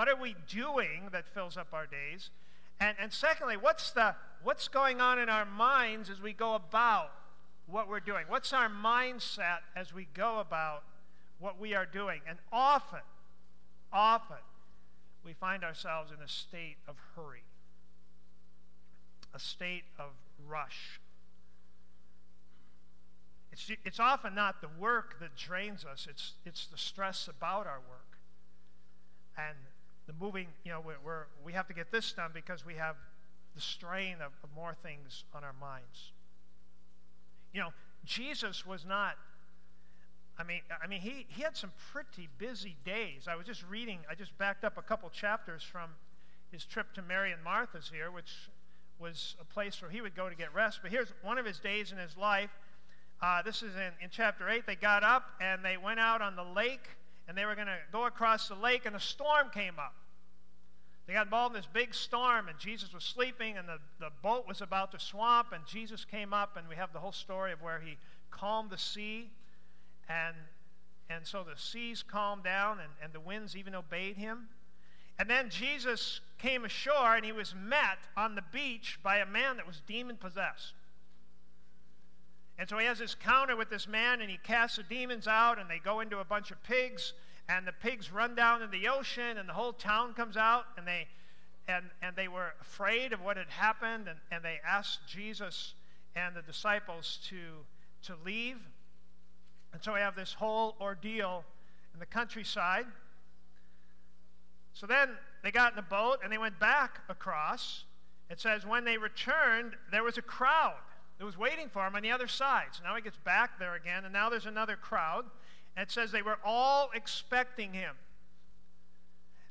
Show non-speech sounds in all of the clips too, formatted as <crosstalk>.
What are we doing that fills up our days? And, and secondly, what's, the, what's going on in our minds as we go about what we're doing? What's our mindset as we go about what we are doing? And often, often, we find ourselves in a state of hurry, a state of rush. It's, it's often not the work that drains us, it's, it's the stress about our work. And the moving, you know, we're, we're, we have to get this done because we have the strain of, of more things on our minds. You know, Jesus was not I mean, I mean, he, he had some pretty busy days. I was just reading, I just backed up a couple chapters from his trip to Mary and Martha's here, which was a place where he would go to get rest. But here's one of his days in his life. Uh, this is in, in chapter 8. They got up and they went out on the lake, and they were going to go across the lake, and a storm came up. They got involved in this big storm, and Jesus was sleeping, and the, the boat was about to swamp, and Jesus came up, and we have the whole story of where he calmed the sea and, and so the seas calmed down and, and the winds even obeyed him. And then Jesus came ashore and he was met on the beach by a man that was demon possessed. And so he has this counter with this man and he casts the demons out and they go into a bunch of pigs and the pigs run down in the ocean and the whole town comes out and they and, and they were afraid of what had happened and, and they asked Jesus and the disciples to, to leave. And so we have this whole ordeal in the countryside. So then they got in the boat and they went back across. It says, when they returned, there was a crowd that was waiting for him on the other side. So now he gets back there again, and now there's another crowd. And it says they were all expecting him.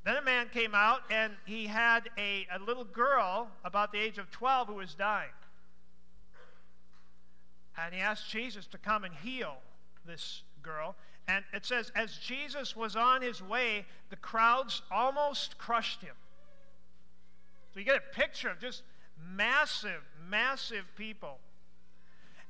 Then a man came out, and he had a, a little girl about the age of 12 who was dying. And he asked Jesus to come and heal this girl. And it says, as Jesus was on his way, the crowds almost crushed him. So you get a picture of just massive, massive people.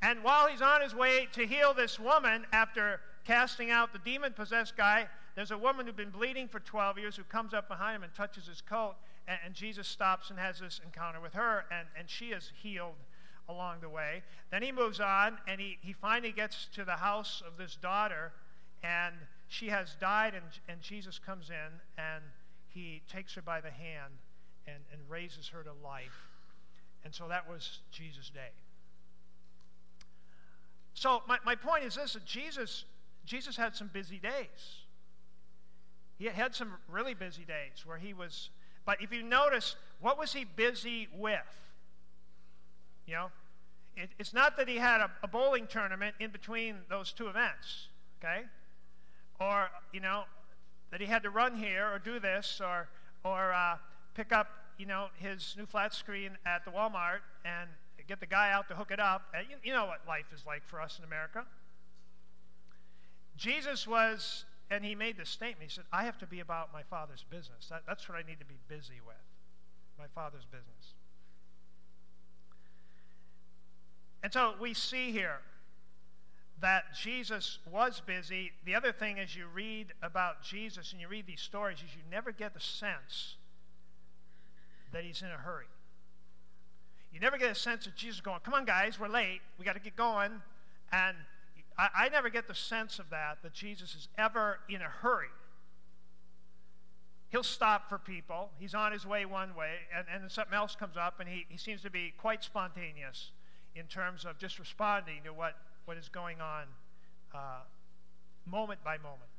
And while he's on his way to heal this woman, after casting out the demon possessed guy, there's a woman who's been bleeding for 12 years who comes up behind him and touches his coat. And, and Jesus stops and has this encounter with her, and, and she is healed along the way. Then he moves on and he, he finally gets to the house of this daughter, and she has died, and, and Jesus comes in and he takes her by the hand and, and raises her to life. And so that was Jesus' day. So my, my point is this that Jesus, Jesus had some busy days. He had some really busy days where he was, but if you notice, what was he busy with? You know, it, it's not that he had a, a bowling tournament in between those two events, okay? Or, you know, that he had to run here or do this or, or uh, pick up, you know, his new flat screen at the Walmart and get the guy out to hook it up. You, you know what life is like for us in America. Jesus was, and he made this statement. He said, I have to be about my Father's business. That, that's what I need to be busy with, my Father's business. And so we see here that Jesus was busy. The other thing as you read about Jesus and you read these stories is you never get the sense that he's in a hurry. You never get a sense of Jesus going, come on, guys, we're late. We got to get going. And I, I, never get the sense of that, that Jesus is ever in a hurry. He'll stop for people. He's on his way one way, and, and then something else comes up, and he, he seems to be quite spontaneous in terms of just responding to what, what is going on uh, moment by moment.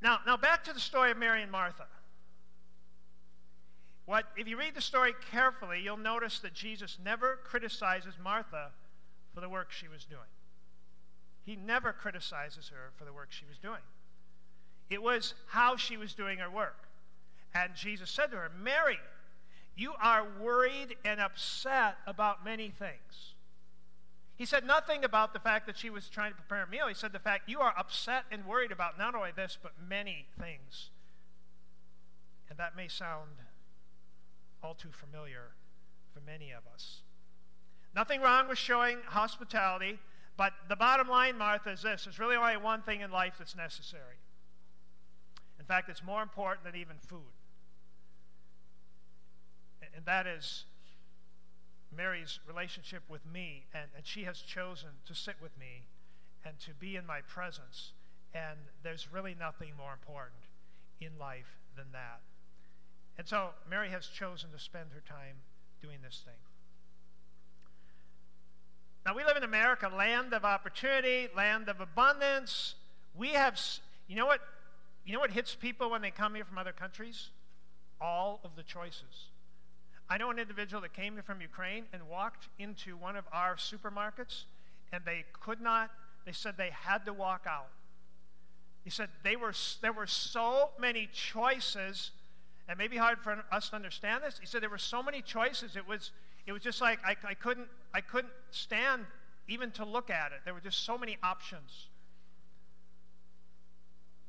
Now, now back to the story of Mary and Martha. What, if you read the story carefully, you'll notice that Jesus never criticizes Martha for the work she was doing. He never criticizes her for the work she was doing. It was how she was doing her work. And Jesus said to her, Mary, you are worried and upset about many things. He said nothing about the fact that she was trying to prepare a meal. He said the fact you are upset and worried about not only this, but many things. And that may sound all too familiar for many of us. Nothing wrong with showing hospitality, but the bottom line, Martha, is this there's really only one thing in life that's necessary. In fact, it's more important than even food. And that is Mary's relationship with me, and, and she has chosen to sit with me and to be in my presence. And there's really nothing more important in life than that. And so Mary has chosen to spend her time doing this thing. Now, we live in America, land of opportunity, land of abundance. We have, you know what, you know what hits people when they come here from other countries? All of the choices. I know an individual that came from Ukraine and walked into one of our supermarkets, and they could not, they said they had to walk out. He said they were, there were so many choices, and maybe hard for us to understand this. He said there were so many choices, it was, it was just like I, I, couldn't, I couldn't stand even to look at it. There were just so many options.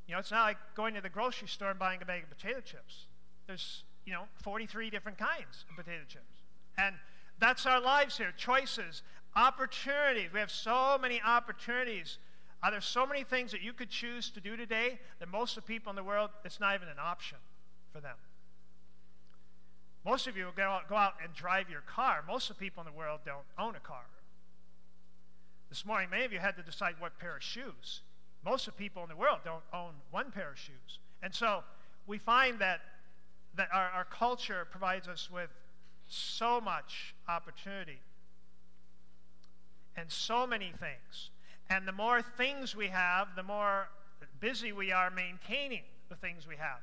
You know, it's not like going to the grocery store and buying a bag of potato chips. There's you know, 43 different kinds of potato chips. And that's our lives here choices, opportunities. We have so many opportunities. Are there so many things that you could choose to do today that most of the people in the world, it's not even an option for them? Most of you will go out, go out and drive your car. Most of the people in the world don't own a car. This morning, many of you had to decide what pair of shoes. Most of the people in the world don't own one pair of shoes. And so we find that that our, our culture provides us with so much opportunity and so many things. And the more things we have, the more busy we are maintaining the things we have.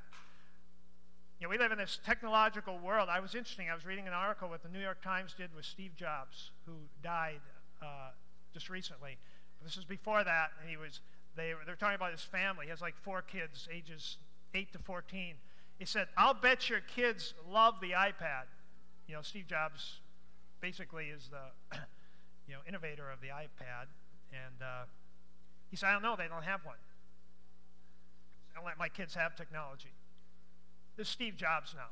You know, we live in this technological world. I was interesting. I was reading an article what the New York Times did with Steve Jobs, who died uh, just recently. This was before that, and he was. They they're talking about his family. He has like four kids, ages eight to fourteen, he said, I'll bet your kids love the iPad. You know, Steve Jobs basically is the <clears throat> you know, innovator of the iPad. And uh, he said, I don't know, they don't have one. I don't let my kids have technology. Is Steve Jobs now.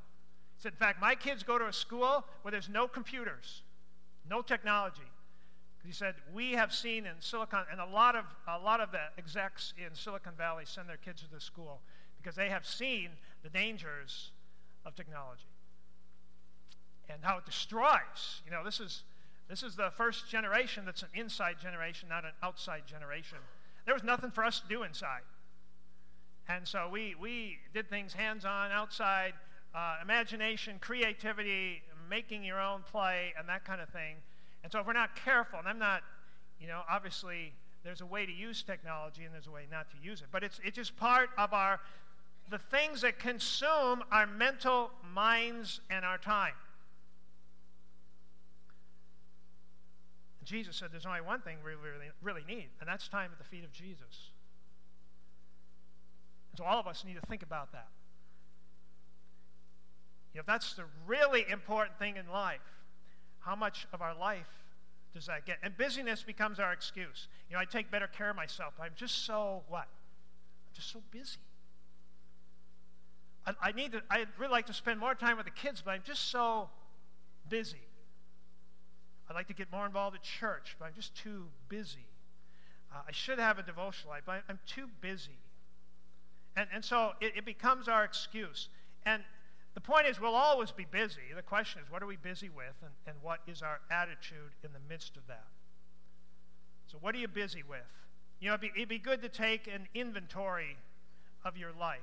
He said, in fact, my kids go to a school where there's no computers, no technology. He said, we have seen in Silicon, and a lot of, a lot of the execs in Silicon Valley send their kids to this school because they have seen the dangers of technology and how it destroys. You know, this is, this is the first generation that's an inside generation, not an outside generation. There was nothing for us to do inside. And so we, we did things hands on, outside, uh, imagination, creativity, making your own play, and that kind of thing. And so if we're not careful, and I'm not, you know, obviously there's a way to use technology and there's a way not to use it, but it's, it's just part of our the things that consume our mental minds and our time. Jesus said there's only one thing we really, really need, and that's time at the feet of Jesus. And so all of us need to think about that. You know, if that's the really important thing in life, how much of our life does that get? And busyness becomes our excuse. You know, I take better care of myself. I'm just so what? I'm just so busy. I, I need to, I'd really like to spend more time with the kids, but I'm just so busy. I'd like to get more involved at church, but I'm just too busy. Uh, I should have a devotional life, but I'm too busy. And, and so it, it becomes our excuse. And the point is, we'll always be busy. The question is, what are we busy with, and, and what is our attitude in the midst of that? So, what are you busy with? You know, it'd be, it'd be good to take an inventory of your life.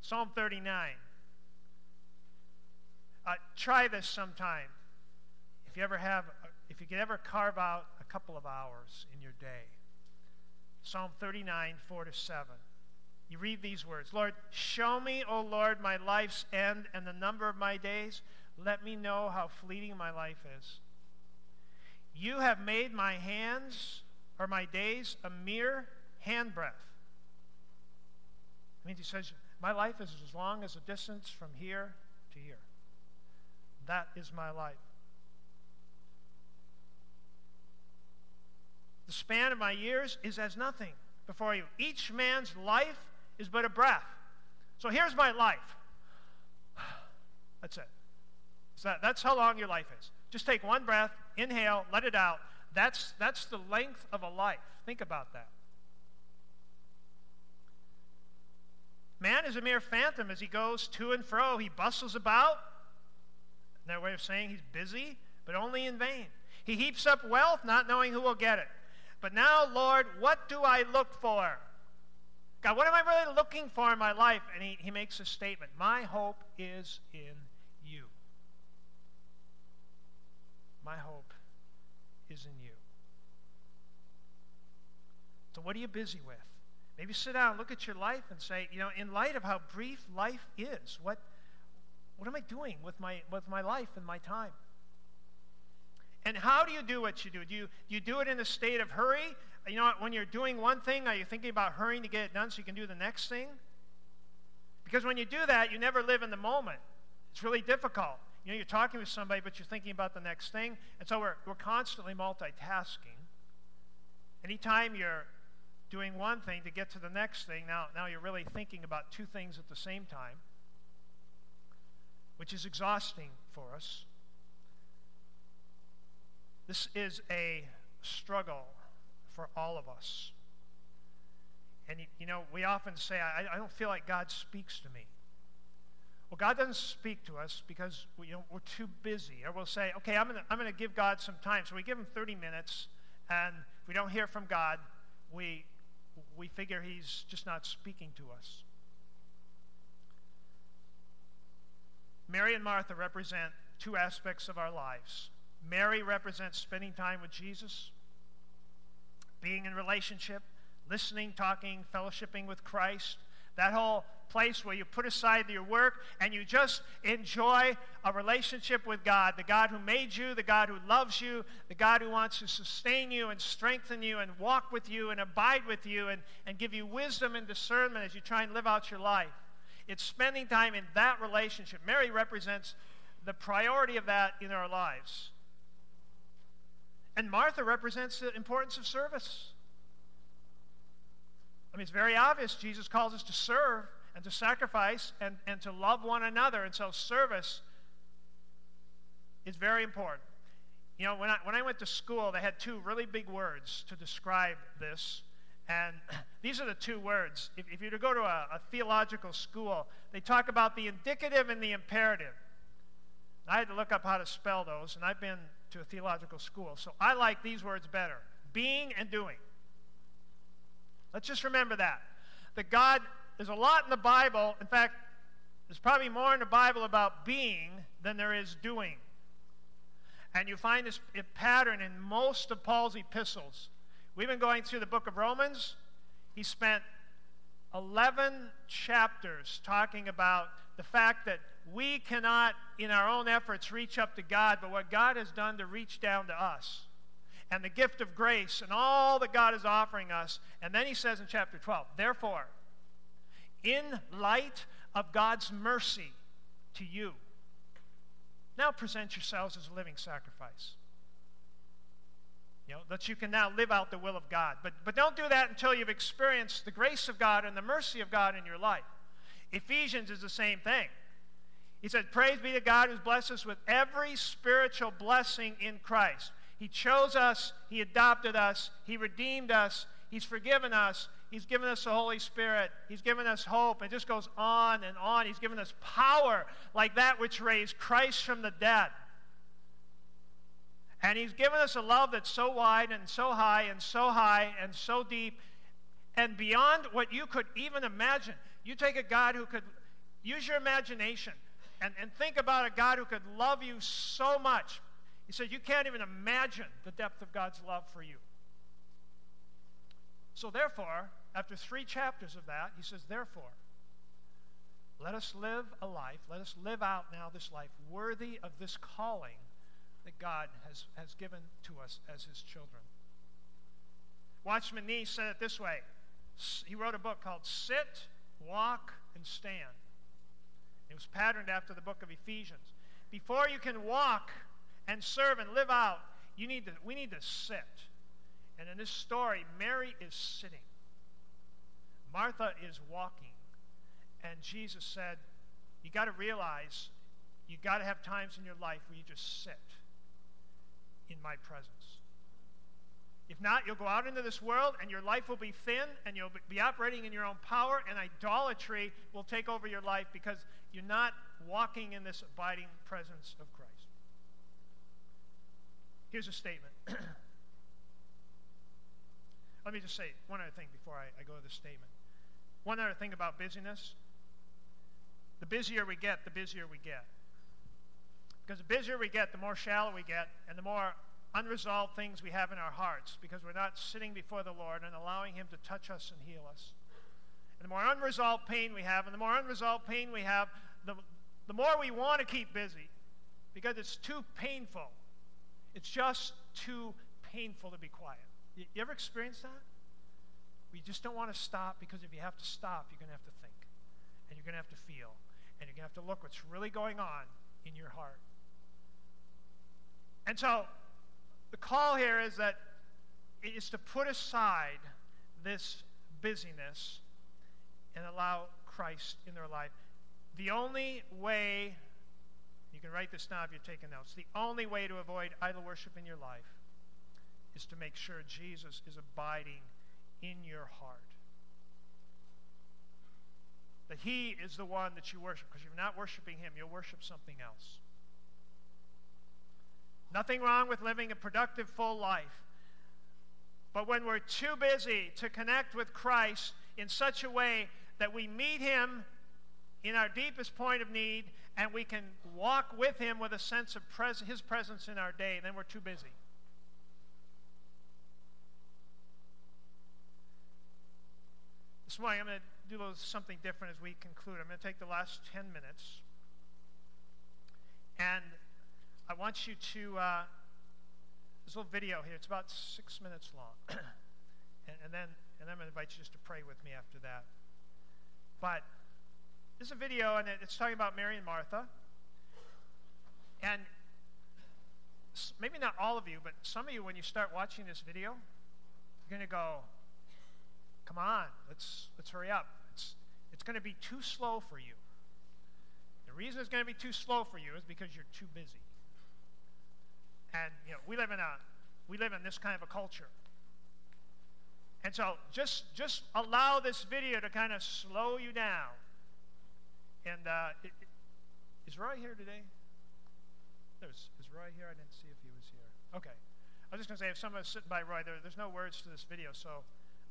Psalm 39. Uh, try this sometime. If you ever have, if you could ever carve out a couple of hours in your day. Psalm 39, 4 to 7. You read these words Lord, show me, O Lord, my life's end and the number of my days. Let me know how fleeting my life is. You have made my hands or my days a mere handbreadth. I mean, he says, my life is as long as a distance from here to here. That is my life. The span of my years is as nothing before you. Each man's life is but a breath. So here's my life. <sighs> That's it. So that's how long your life is. Just take one breath, inhale, let it out. That's, that's the length of a life. Think about that. Man is a mere phantom as he goes to and fro. He bustles about. Their way of saying he's busy, but only in vain. He heaps up wealth, not knowing who will get it. But now, Lord, what do I look for? God, what am I really looking for in my life? And he, he makes a statement My hope is in you. My hope is in you. So, what are you busy with? Maybe sit down, look at your life, and say, you know, in light of how brief life is, what, what am I doing with my, with my life and my time? And how do you do what you do? Do you, do you do it in a state of hurry? You know, when you're doing one thing, are you thinking about hurrying to get it done so you can do the next thing? Because when you do that, you never live in the moment. It's really difficult. You know, you're talking with somebody, but you're thinking about the next thing. And so we're, we're constantly multitasking. Anytime you're doing one thing to get to the next thing, now, now you're really thinking about two things at the same time, which is exhausting for us. This is a struggle for all of us. And, you know, we often say, I, I don't feel like God speaks to me. Well, God doesn't speak to us because we, you know, we're too busy. Or we'll say, okay, I'm going to I'm to give God some time. So we give him 30 minutes, and if we don't hear from God, we, we figure he's just not speaking to us. Mary and Martha represent two aspects of our lives. Mary represents spending time with Jesus, being in relationship, listening, talking, fellowshipping with Christ. That whole place where you put aside your work and you just enjoy a relationship with God, the God who made you, the God who loves you, the God who wants to sustain you and strengthen you and walk with you and abide with you and, and give you wisdom and discernment as you try and live out your life. It's spending time in that relationship. Mary represents the priority of that in our lives. And Martha represents the importance of service. I mean, it's very obvious. Jesus calls us to serve and to sacrifice and, and to love one another. And so service is very important. You know, when I, when I went to school, they had two really big words to describe this. And <clears throat> these are the two words. If, if you to go to a, a theological school, they talk about the indicative and the imperative. I had to look up how to spell those, and I've been to a theological school. So I like these words better being and doing. Let's just remember that. That God, there's a lot in the Bible. In fact, there's probably more in the Bible about being than there is doing. And you find this pattern in most of Paul's epistles. We've been going through the book of Romans. He spent 11 chapters talking about the fact that we cannot, in our own efforts, reach up to God, but what God has done to reach down to us and the gift of grace and all that God is offering us. And then he says in chapter 12, therefore, in light of God's mercy to you, now present yourselves as a living sacrifice. You know, that you can now live out the will of God. But, but don't do that until you've experienced the grace of God and the mercy of God in your life. Ephesians is the same thing. He said, Praise be to God who's blessed us with every spiritual blessing in Christ. He chose us, He adopted us, He redeemed us, He's forgiven us, He's given us the Holy Spirit, He's given us hope. It just goes on and on. He's given us power like that which raised Christ from the dead. And He's given us a love that's so wide and so high and so high and so deep and beyond what you could even imagine. You take a God who could use your imagination and, and think about a God who could love you so much. He said, You can't even imagine the depth of God's love for you. So, therefore, after three chapters of that, he says, Therefore, let us live a life, let us live out now this life worthy of this calling that God has, has given to us as his children. Watchman Nee said it this way. He wrote a book called Sit, Walk, and Stand. It was patterned after the book of Ephesians. Before you can walk and serve and live out, you need to, we need to sit. And in this story, Mary is sitting. Martha is walking. And Jesus said, you got to realize you got to have times in your life where you just sit in my presence. If not, you'll go out into this world and your life will be thin and you'll be operating in your own power, and idolatry will take over your life because you're not walking in this abiding presence of Christ. Here's a statement. <clears throat> Let me just say one other thing before I, I go to the statement. One other thing about busyness. The busier we get, the busier we get. Because the busier we get, the more shallow we get, and the more unresolved things we have in our hearts because we're not sitting before the Lord and allowing Him to touch us and heal us. And the more unresolved pain we have, and the more unresolved pain we have, the, the more we want to keep busy because it's too painful. It's just too painful to be quiet. You, you ever experienced that? We just don't want to stop because if you have to stop, you're going to have to think. And you're going to have to feel. And you're going to have to look what's really going on in your heart. And so the call here is that it is to put aside this busyness and allow Christ in their life. The only way, you can write this down if you're taking notes, the only way to avoid idol worship in your life is to make sure Jesus is abiding in your heart. That He is the one that you worship. Because you're not worshiping Him, you'll worship something else. Nothing wrong with living a productive, full life. But when we're too busy to connect with Christ in such a way that we meet Him in our deepest point of need and we can walk with Him with a sense of pres- His presence in our day, then we're too busy. This morning, I'm going to do something different as we conclude. I'm going to take the last 10 minutes and I want you to, uh, this little video here, it's about six minutes long. <clears throat> and, and, then and I'm going to invite you just to pray with me after that. But this is a video, and it's talking about Mary and Martha. And maybe not all of you, but some of you, when you start watching this video, you're going to go, come on, let's, let's hurry up. It's, it's going to be too slow for you. The reason it's going to be too slow for you is because you're too busy. And you know, we live in a we live in this kind of a culture. And so just just allow this video to kind of slow you down. And uh, it, it, is Roy here today? There's, is Roy here? I didn't see if he was here. Okay. I was just going to say, if someone's sitting by Roy, there, there's no words to this video, so,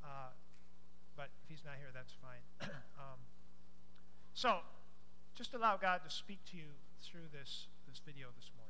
uh, but if he's not here, that's fine. <clears throat> um, so, just allow God to speak to you through this, this video this morning.